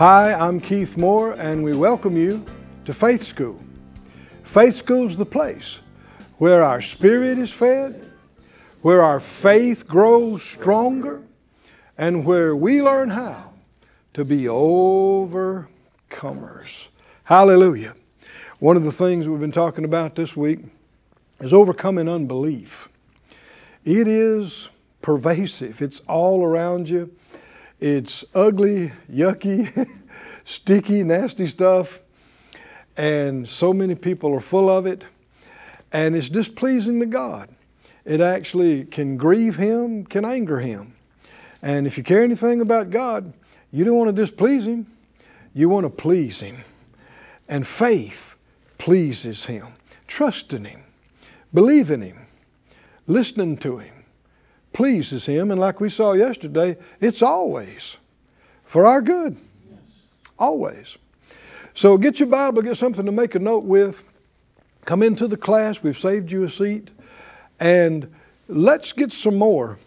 Hi, I'm Keith Moore, and we welcome you to Faith School. Faith School's the place where our spirit is fed, where our faith grows stronger, and where we learn how to be overcomers. Hallelujah. One of the things we've been talking about this week is overcoming unbelief. It is pervasive, it's all around you. It's ugly, yucky, sticky, nasty stuff, and so many people are full of it, and it's displeasing to God. It actually can grieve Him, can anger Him. And if you care anything about God, you don't want to displease Him, you want to please Him. And faith pleases Him. Trust in Him, believe in Him, listening to Him pleases Him. And like we saw yesterday, it's always for our good. Always. So get your Bible, get something to make a note with. Come into the class, we've saved you a seat. And let's get some more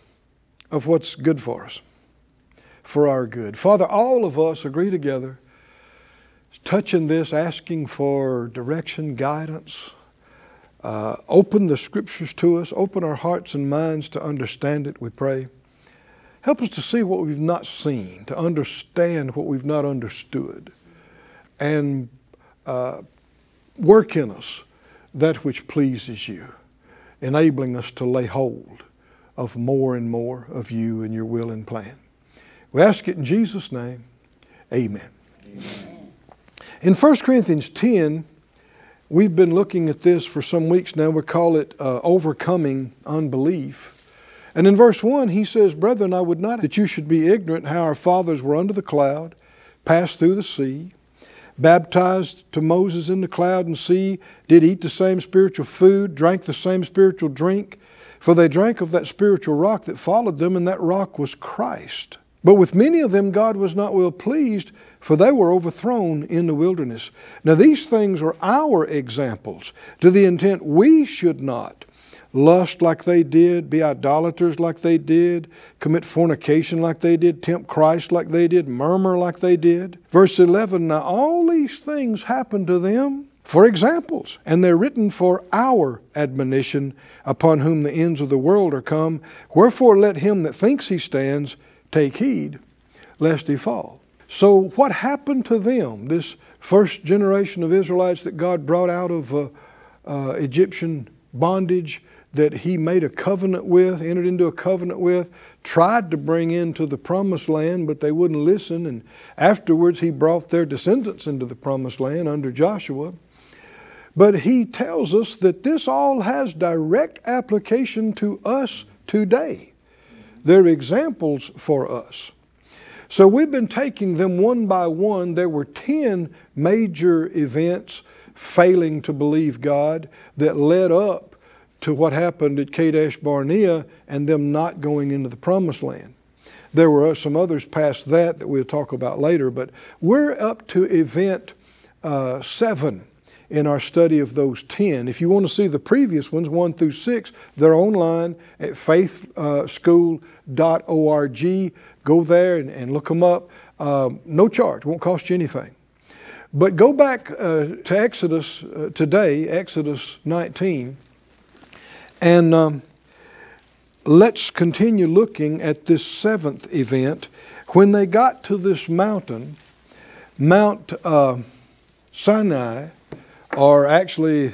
of what's good for us, for our good. Father, all of us agree together, touching this, asking for direction, guidance. Uh, open the scriptures to us, open our hearts and minds to understand it, we pray. Help us to see what we've not seen, to understand what we've not understood, and uh, work in us that which pleases you, enabling us to lay hold of more and more of you and your will and plan. We ask it in Jesus' name. Amen. Amen. In 1 Corinthians 10, We've been looking at this for some weeks now. We call it uh, overcoming unbelief. And in verse 1, he says, Brethren, I would not that you should be ignorant how our fathers were under the cloud, passed through the sea, baptized to Moses in the cloud and sea, did eat the same spiritual food, drank the same spiritual drink, for they drank of that spiritual rock that followed them, and that rock was Christ. But with many of them God was not well pleased, for they were overthrown in the wilderness. Now, these things are our examples, to the intent we should not lust like they did, be idolaters like they did, commit fornication like they did, tempt Christ like they did, murmur like they did. Verse 11 Now, all these things happened to them for examples, and they're written for our admonition, upon whom the ends of the world are come. Wherefore, let him that thinks he stands take heed lest he fall. So, what happened to them, this first generation of Israelites that God brought out of uh, uh, Egyptian bondage, that He made a covenant with, entered into a covenant with, tried to bring into the promised land, but they wouldn't listen. And afterwards, He brought their descendants into the promised land under Joshua. But He tells us that this all has direct application to us today. They're examples for us. So we've been taking them one by one. There were 10 major events failing to believe God that led up to what happened at Kadesh Barnea and them not going into the promised land. There were some others past that that we'll talk about later, but we're up to event uh, seven in our study of those 10. If you want to see the previous ones, 1 through 6, they're online at faithschool.org. Go there and, and look them up. Um, no charge, won't cost you anything. But go back uh, to Exodus uh, today, Exodus 19, and um, let's continue looking at this seventh event. When they got to this mountain, Mount uh, Sinai, are actually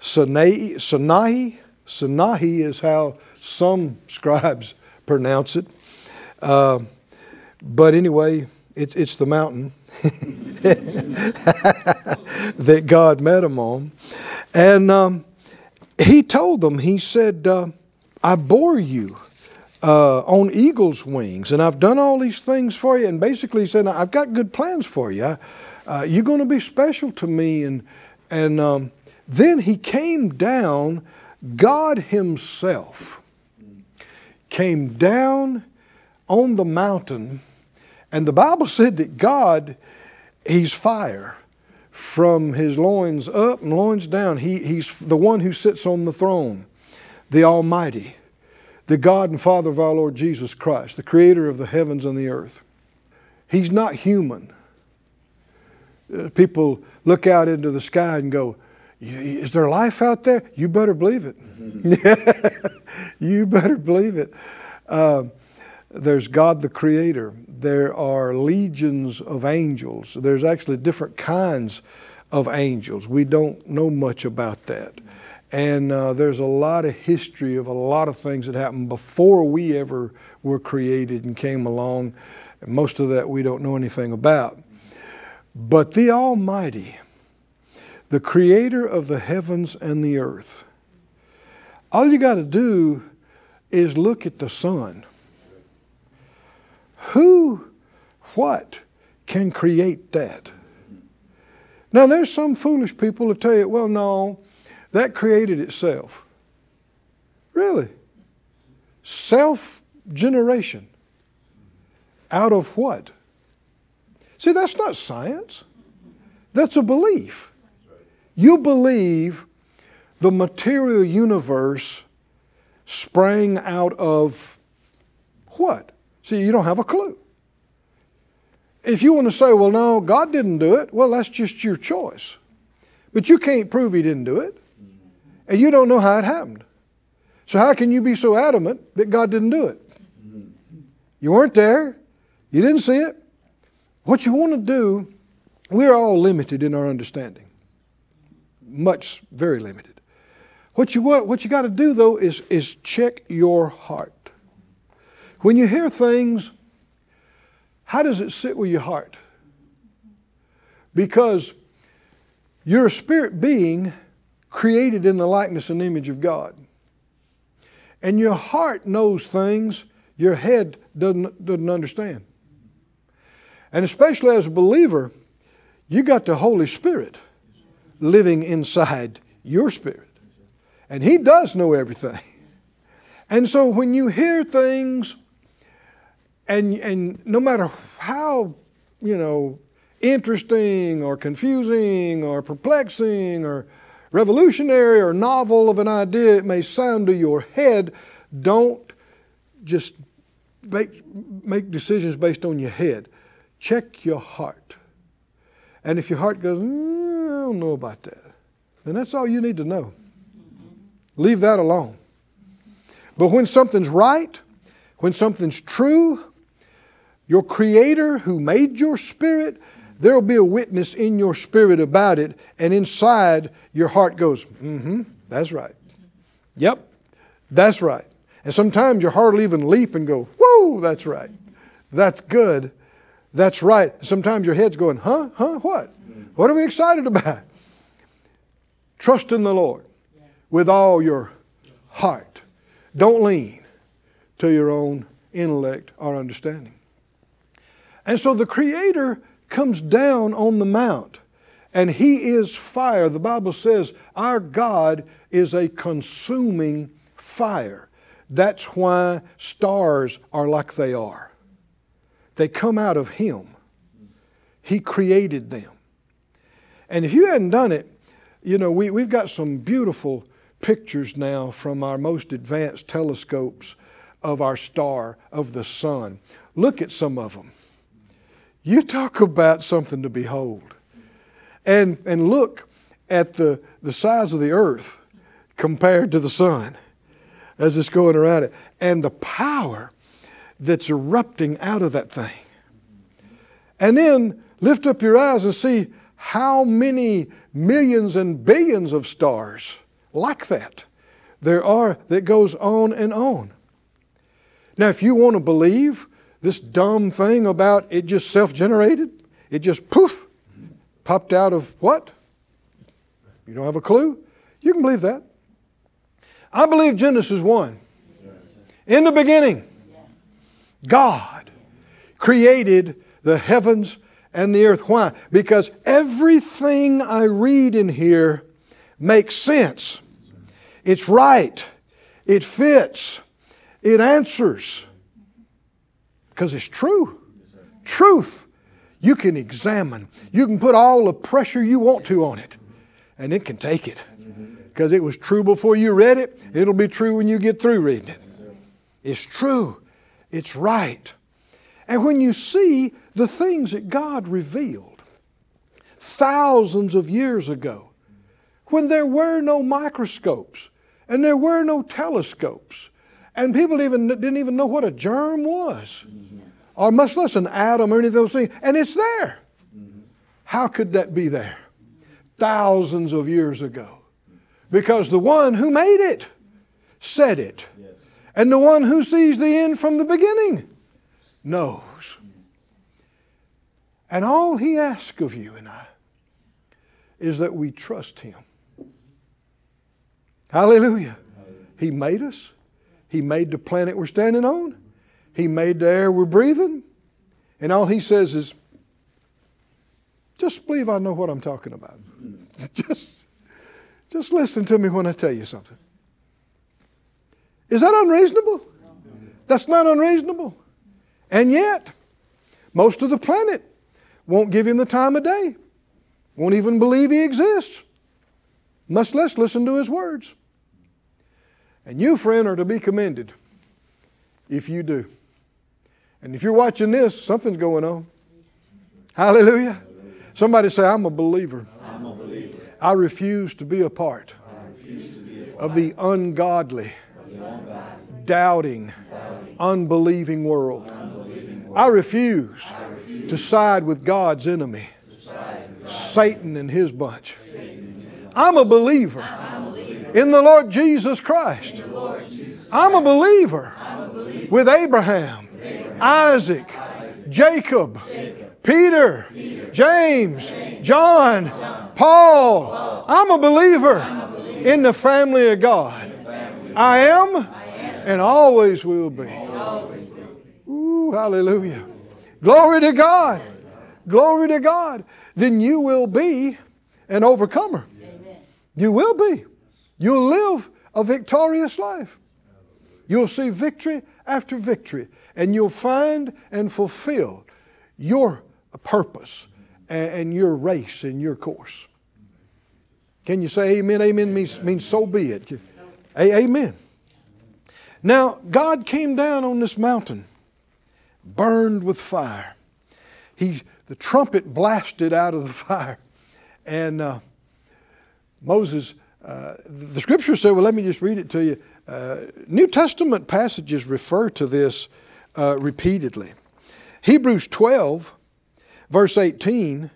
Sinai. Sinai, Sinai is how some scribes pronounce it. Uh, but anyway, it, it's the mountain that God met him on. And um, he told them, he said, uh, I bore you uh, on eagle's wings, and I've done all these things for you. And basically, he said, I've got good plans for you. I, uh, you're going to be special to me. And, and um, then he came down, God Himself came down on the mountain, and the Bible said that God, He's fire from His loins up and loins down. He, he's the one who sits on the throne, the Almighty, the God and Father of our Lord Jesus Christ, the Creator of the heavens and the earth. He's not human. Uh, people look out into the sky and go, Is there life out there? You better believe it. you better believe it. Uh, there's God the Creator. There are legions of angels. There's actually different kinds of angels. We don't know much about that. And uh, there's a lot of history of a lot of things that happened before we ever were created and came along. And most of that we don't know anything about. But the Almighty, the creator of the heavens and the earth, all you got to do is look at the sun. Who, what can create that? Now, there's some foolish people that tell you, well, no, that created itself. Really? Self generation. Out of what? See, that's not science, that's a belief. You believe the material universe sprang out of what? See, you don't have a clue. If you want to say, well, no, God didn't do it, well, that's just your choice. But you can't prove He didn't do it, and you don't know how it happened. So, how can you be so adamant that God didn't do it? You weren't there, you didn't see it, what you want to do, we're all limited in our understanding. Much, very limited. What you, want, what you got to do, though, is, is check your heart. When you hear things, how does it sit with your heart? Because you're a spirit being created in the likeness and image of God. And your heart knows things your head doesn't, doesn't understand. And especially as a believer, you got the Holy Spirit living inside your spirit. And He does know everything. And so when you hear things, and, and no matter how, you know, interesting or confusing or perplexing or revolutionary or novel of an idea it may sound to your head, don't just make, make decisions based on your head. Check your heart. And if your heart goes, mm, I don't know about that, then that's all you need to know. Leave that alone. But when something's right, when something's true, your Creator who made your spirit, there will be a witness in your spirit about it, and inside your heart goes, mm hmm, that's right. Yep, that's right. And sometimes your heart will even leap and go, whoa, that's right. That's good. That's right. Sometimes your head's going, huh? Huh? What? What are we excited about? Trust in the Lord with all your heart. Don't lean to your own intellect or understanding. And so the Creator comes down on the mount and He is fire. The Bible says our God is a consuming fire. That's why stars are like they are. They come out of Him. He created them. And if you hadn't done it, you know, we, we've got some beautiful pictures now from our most advanced telescopes of our star, of the sun. Look at some of them. You talk about something to behold. And, and look at the, the size of the earth compared to the sun as it's going around it. And the power that's erupting out of that thing. And then lift up your eyes and see how many millions and billions of stars like that there are that goes on and on. Now, if you want to believe this dumb thing about it just self generated, it just poof, popped out of what? You don't have a clue? You can believe that. I believe Genesis 1. In the beginning, God created the heavens and the earth. Why? Because everything I read in here makes sense. It's right. It fits. It answers. Because it's true. Truth. You can examine. You can put all the pressure you want to on it, and it can take it. Because it was true before you read it, it'll be true when you get through reading it. It's true. It's right. And when you see the things that God revealed thousands of years ago, when there were no microscopes and there were no telescopes, and people even didn't even know what a germ was, mm-hmm. or much less an atom or any of those things, and it's there. Mm-hmm. How could that be there? Thousands of years ago. Because the one who made it said it. And the one who sees the end from the beginning knows. And all he asks of you and I is that we trust him. Hallelujah. He made us. He made the planet we're standing on. He made the air we're breathing. And all he says is, just believe I know what I'm talking about. just, just listen to me when I tell you something. Is that unreasonable? That's not unreasonable. And yet, most of the planet won't give him the time of day, won't even believe he exists, much less listen to his words. And you, friend, are to be commended if you do. And if you're watching this, something's going on. Hallelujah. Somebody say, I'm a believer. I'm a believer. I refuse to be a part, be a part. of the ungodly, of the ungodly. Doubting, unbelieving world. I, refuse to side with God's enemy, Satan and his bunch. I'm a believer, in the Lord Jesus Christ. I'm, a believer, with Abraham, Isaac, Jacob, Peter, James, John, Paul. I'm a believer in the family of God. I, am, I am and always will be. Always will be. Ooh, hallelujah. Glory to God. Glory to God. Then you will be an overcomer. You will be. You'll live a victorious life. You'll see victory after victory, and you'll find and fulfill your purpose and, your race and your course. Can you say amen? Amen means, means so be it. Amen. Now, God came down on this mountain, burned with fire. He, the trumpet blasted out of the fire, and uh, Moses, uh, the scripture said, well, let me just read it to you. Uh, New Testament passages refer to this uh, repeatedly. Hebrews 12, verse 18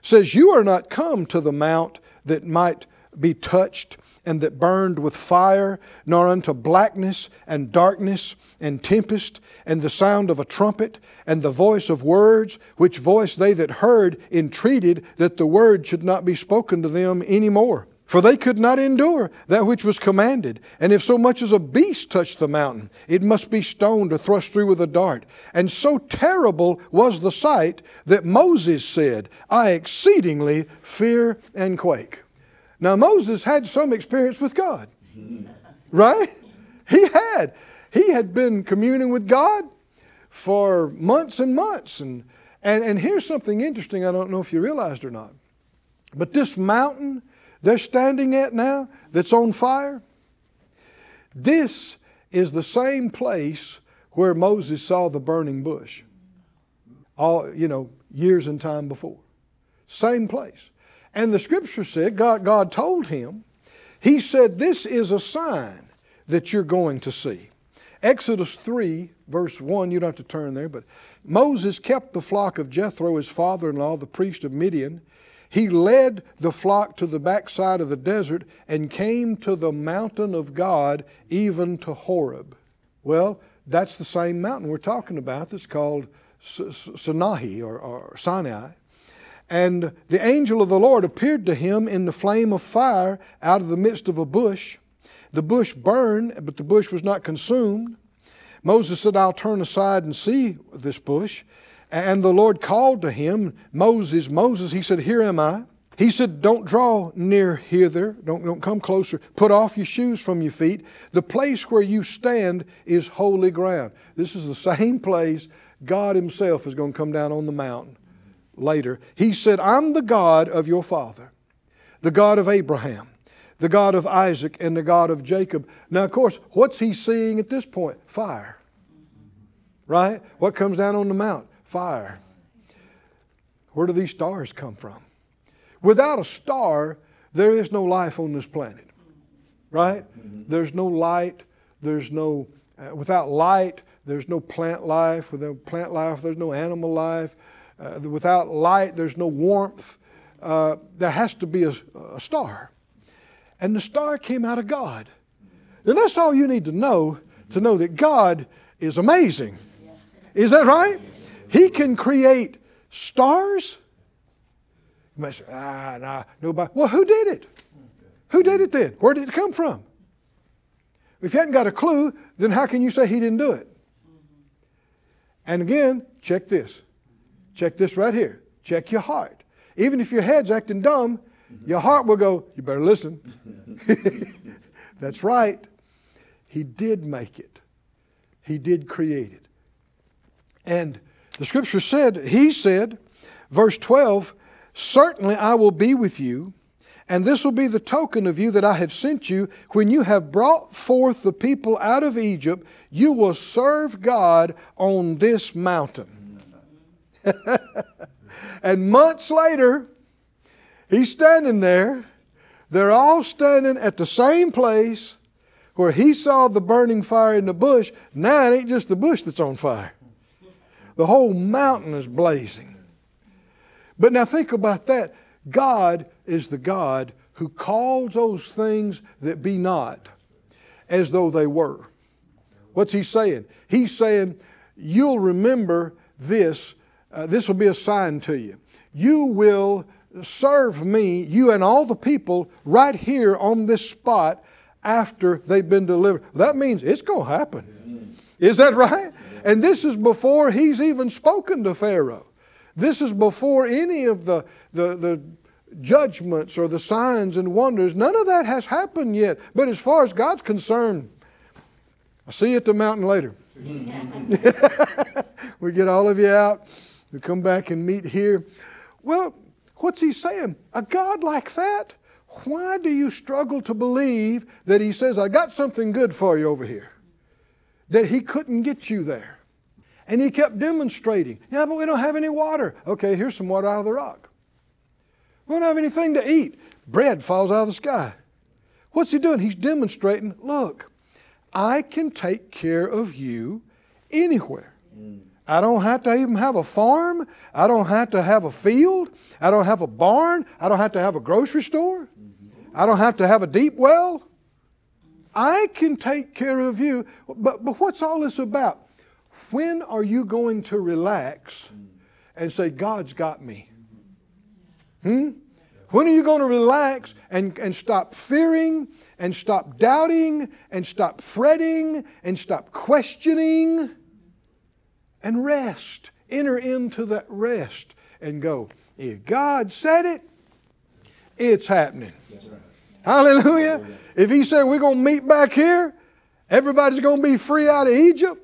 says, You are not come to the mount that might be touched and that burned with fire, nor unto blackness and darkness and tempest, and the sound of a trumpet, and the voice of words, which voice they that heard entreated that the word should not be spoken to them any more. For they could not endure that which was commanded. And if so much as a beast touched the mountain, it must be stoned or thrust through with a dart. And so terrible was the sight that Moses said, I exceedingly fear and quake. Now, Moses had some experience with God, right? He had. He had been communing with God for months and months. And, and, and here's something interesting I don't know if you realized or not. But this mountain they're standing at now that's on fire, this is the same place where Moses saw the burning bush. All, you know, years and time before. Same place. And the scripture said, God, God told him, He said, This is a sign that you're going to see. Exodus 3, verse 1, you don't have to turn there, but Moses kept the flock of Jethro, his father in law, the priest of Midian. He led the flock to the backside of the desert and came to the mountain of God, even to Horeb. Well, that's the same mountain we're talking about that's called Sinahi or, or Sinai. And the angel of the Lord appeared to him in the flame of fire out of the midst of a bush. The bush burned, but the bush was not consumed. Moses said, I'll turn aside and see this bush. And the Lord called to him, Moses, Moses. He said, Here am I. He said, Don't draw near hither. Don't, don't come closer. Put off your shoes from your feet. The place where you stand is holy ground. This is the same place God Himself is going to come down on the mountain later. He said, I'm the God of your father, the God of Abraham, the God of Isaac, and the God of Jacob. Now, of course, what's he seeing at this point? Fire. Right? What comes down on the mount? Fire. Where do these stars come from? Without a star, there is no life on this planet. Right? Mm-hmm. There's no light. There's no, uh, without light, there's no plant life. Without plant life, there's no animal life. Uh, without light, there's no warmth. Uh, there has to be a, a star. And the star came out of God. And that's all you need to know to know that God is amazing. Is that right? He can create stars. You might say, ah, nah, nobody. Well, who did it? Who did it then? Where did it come from? If you hadn't got a clue, then how can you say he didn't do it? And again, check this. Check this right here. Check your heart. Even if your head's acting dumb, your heart will go, You better listen. That's right. He did make it, He did create it. And the scripture said, He said, verse 12, Certainly I will be with you, and this will be the token of you that I have sent you. When you have brought forth the people out of Egypt, you will serve God on this mountain. and months later, he's standing there. They're all standing at the same place where he saw the burning fire in the bush. Now it ain't just the bush that's on fire, the whole mountain is blazing. But now think about that. God is the God who calls those things that be not as though they were. What's he saying? He's saying, You'll remember this. Uh, this will be a sign to you. You will serve me, you and all the people, right here on this spot after they've been delivered. That means it's going to happen. Is that right? And this is before he's even spoken to Pharaoh. This is before any of the, the, the judgments or the signs and wonders. None of that has happened yet. But as far as God's concerned, I'll see you at the mountain later. we get all of you out. Come back and meet here. Well, what's he saying? A God like that? Why do you struggle to believe that he says, I got something good for you over here? That he couldn't get you there. And he kept demonstrating. Yeah, but we don't have any water. Okay, here's some water out of the rock. We don't have anything to eat. Bread falls out of the sky. What's he doing? He's demonstrating look, I can take care of you anywhere. Mm. I don't have to even have a farm. I don't have to have a field. I don't have a barn. I don't have to have a grocery store. I don't have to have a deep well. I can take care of you. But, but what's all this about? When are you going to relax and say, God's got me? Hmm? When are you going to relax and, and stop fearing and stop doubting and stop fretting and stop questioning and rest? Enter into that rest and go, if God said it, it's happening. Right. Hallelujah. If He said we're going to meet back here, everybody's going to be free out of Egypt,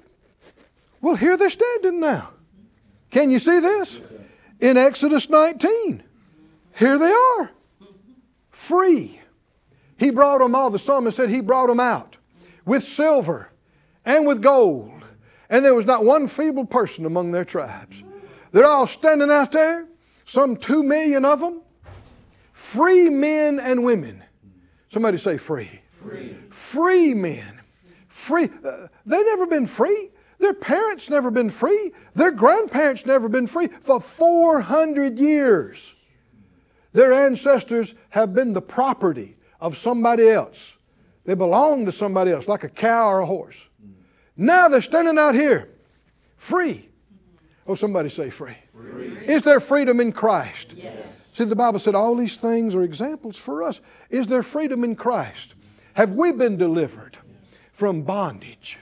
well, here they're standing now. Can you see this? In Exodus 19, here they are, free. He brought them all, the psalmist said he brought them out with silver and with gold. And there was not one feeble person among their tribes. They're all standing out there, some two million of them, free men and women. Somebody say free. Free, free men. Free. Uh, they never been free. Their parents never been free. Their grandparents never been free for 400 years. Their ancestors have been the property of somebody else. They belong to somebody else, like a cow or a horse. Now they're standing out here, free. Oh, somebody say free. free. Is there freedom in Christ? Yes. See, the Bible said all these things are examples for us. Is there freedom in Christ? Have we been delivered from bondage?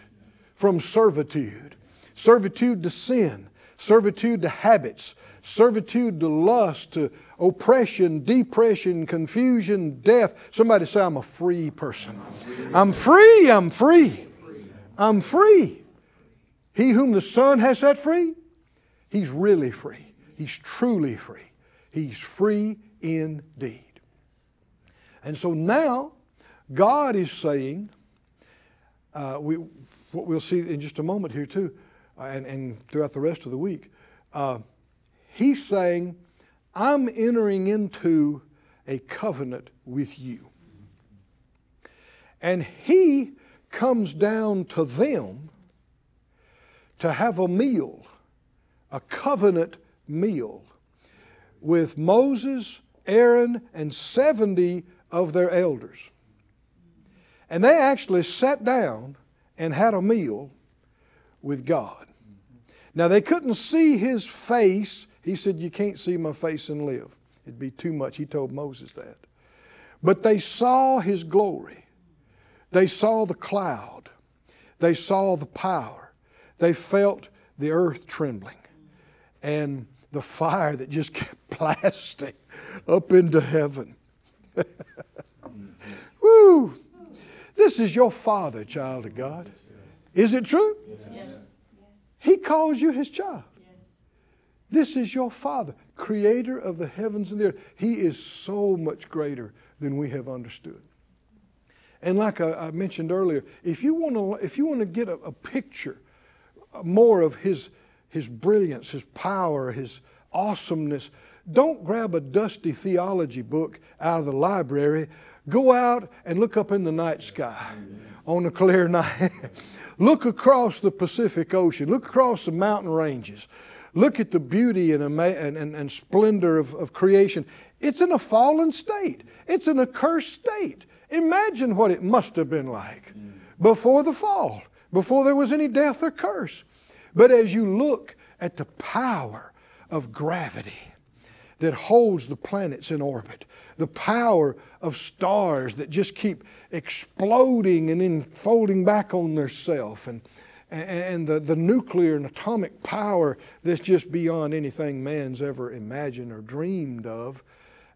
from servitude, servitude to sin, servitude to habits, servitude to lust, to oppression, depression, confusion, death. Somebody say, I'm a free person. I'm free, I'm free. I'm free. He whom the Son has set free, he's really free. He's truly free. He's free indeed. And so now, God is saying, uh, we, what we'll see in just a moment here too, uh, and, and throughout the rest of the week, uh, He's saying, I'm entering into a covenant with you. And He comes down to them to have a meal, a covenant meal, with Moses, Aaron, and 70 of their elders. And they actually sat down and had a meal with God. Now, they couldn't see his face. He said, You can't see my face and live. It'd be too much. He told Moses that. But they saw his glory. They saw the cloud. They saw the power. They felt the earth trembling and the fire that just kept blasting up into heaven. Woo! This is your father, child of God. Is it true? Yes. He calls you his child. This is your father, creator of the heavens and the earth. He is so much greater than we have understood. And like I, I mentioned earlier, if you want to, if you want to get a, a picture uh, more of his, his brilliance, his power, his awesomeness, don't grab a dusty theology book out of the library. Go out and look up in the night sky on a clear night. look across the Pacific Ocean. Look across the mountain ranges. Look at the beauty and, and, and, and splendor of, of creation. It's in a fallen state, it's in a cursed state. Imagine what it must have been like before the fall, before there was any death or curse. But as you look at the power of gravity, that holds the planets in orbit, the power of stars that just keep exploding and then folding back on themselves, and, and the, the nuclear and atomic power that's just beyond anything man's ever imagined or dreamed of.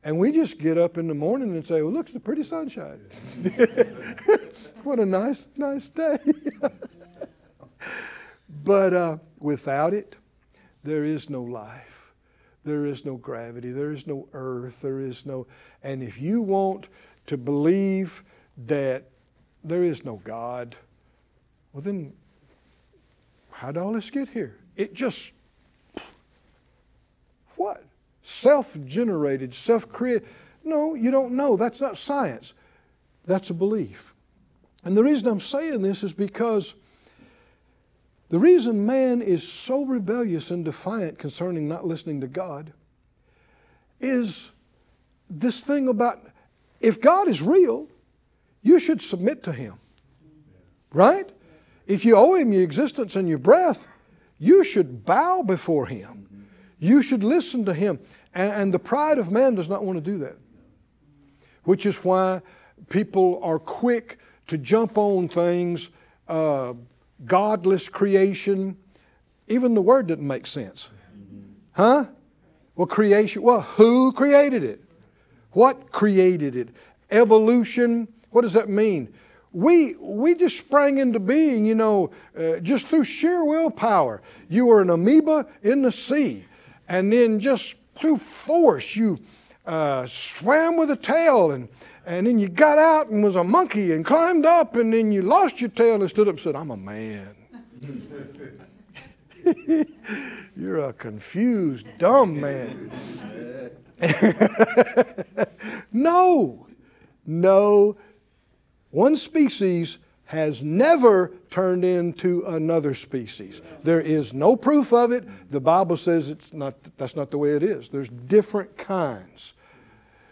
And we just get up in the morning and say, well, look, it's a pretty sunshine. what a nice, nice day. but uh, without it, there is no life. There is no gravity. There is no earth. There is no. And if you want to believe that there is no God, well, then how did all this get here? It just. What? Self generated, self created. No, you don't know. That's not science. That's a belief. And the reason I'm saying this is because the reason man is so rebellious and defiant concerning not listening to God is this thing about if God is real, you should submit to Him. Right? If you owe Him your existence and your breath, you should bow before Him. You should listen to Him. And, and the pride of man does not want to do that. Which is why people are quick to jump on things. Uh, godless creation. Even the word didn't make sense. Huh? Well, creation, well, who created it? What created it? Evolution, what does that mean? We, we just sprang into being, you know, uh, just through sheer willpower. You were an amoeba in the sea, and then just through force, you uh, swam with a tail and and then you got out and was a monkey and climbed up, and then you lost your tail and stood up and said, I'm a man. You're a confused, dumb man. no, no. One species has never turned into another species. There is no proof of it. The Bible says it's not, that's not the way it is. There's different kinds.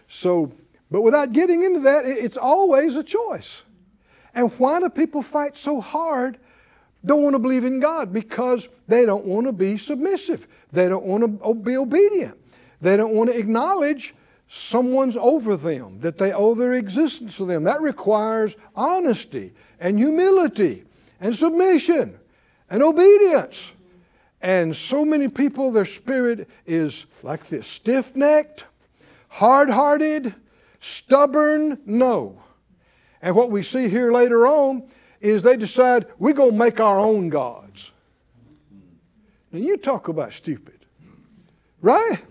So but without getting into that, it's always a choice. And why do people fight so hard? Don't want to believe in God because they don't want to be submissive. They don't want to be obedient. They don't want to acknowledge someone's over them, that they owe their existence to them. That requires honesty and humility and submission and obedience. And so many people, their spirit is like this stiff necked, hard hearted, stubborn, no. And what we see here later on is they decide we're going to make our own gods. Now, you talk about stupid, right?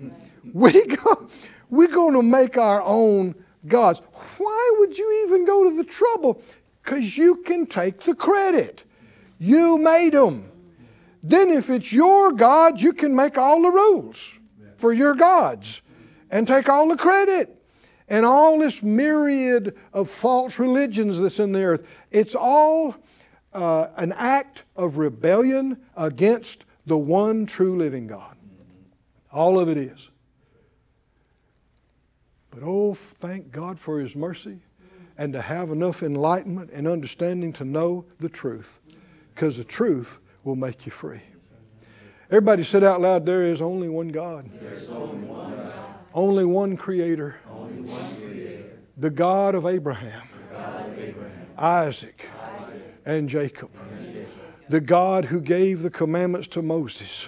We go, we're going to make our own gods. Why would you even go to the trouble? Because you can take the credit. You made them. Then, if it's your God, you can make all the rules for your gods and take all the credit. And all this myriad of false religions that's in the earth, it's all uh, an act of rebellion against the one true living God. All of it is. But oh, thank God for His mercy and to have enough enlightenment and understanding to know the truth. Because the truth will make you free. Everybody said out loud, there is only one God. Only one, God. Only one creator. Only one creator. The God of Abraham, God. Isaac, Isaac, and Jacob. And Jacob. The God who gave the commandments to Moses.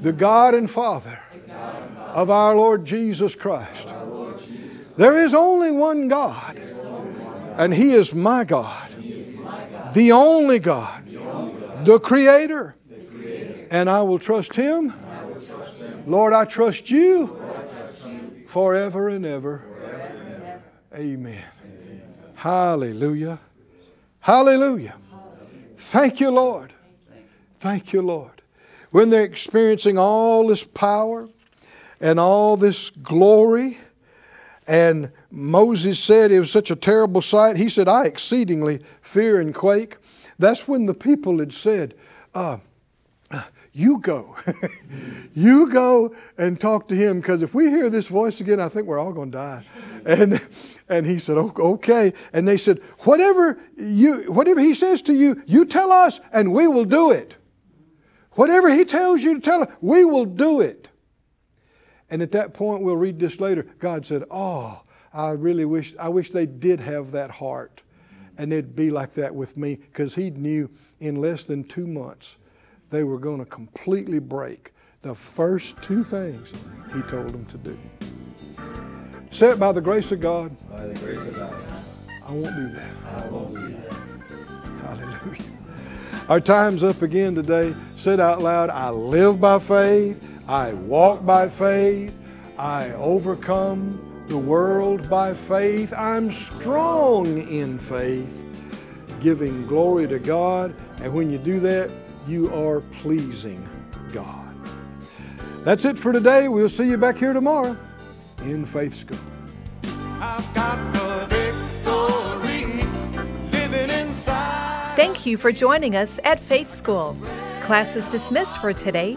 The God and Father of our Lord Jesus Christ. There is only one God, and He is my God, the only God, the Creator, and I will trust Him. Lord, I trust you forever and ever. Amen. Hallelujah. Hallelujah. Thank you, Lord. Thank you, Lord. When they're experiencing all this power, and all this glory. And Moses said it was such a terrible sight. He said, I exceedingly fear and quake. That's when the people had said, uh, You go. you go and talk to him because if we hear this voice again, I think we're all going to die. And, and he said, Okay. And they said, whatever, you, whatever he says to you, you tell us and we will do it. Whatever he tells you to tell us, we will do it. And at that point, we'll read this later. God said, Oh, I really wish, I wish they did have that heart. And it'd be like that with me because he knew in less than two months they were going to completely break the first two things he told them to do. Say it by the grace of God. By the grace of God. I won't do that. I won't do that. Hallelujah. Our time's up again today. Say it out loud. I live by faith. I walk by faith. I overcome the world by faith. I'm strong in faith, giving glory to God. And when you do that, you are pleasing God. That's it for today. We'll see you back here tomorrow in Faith School. Thank you for joining us at Faith School. Class is dismissed for today,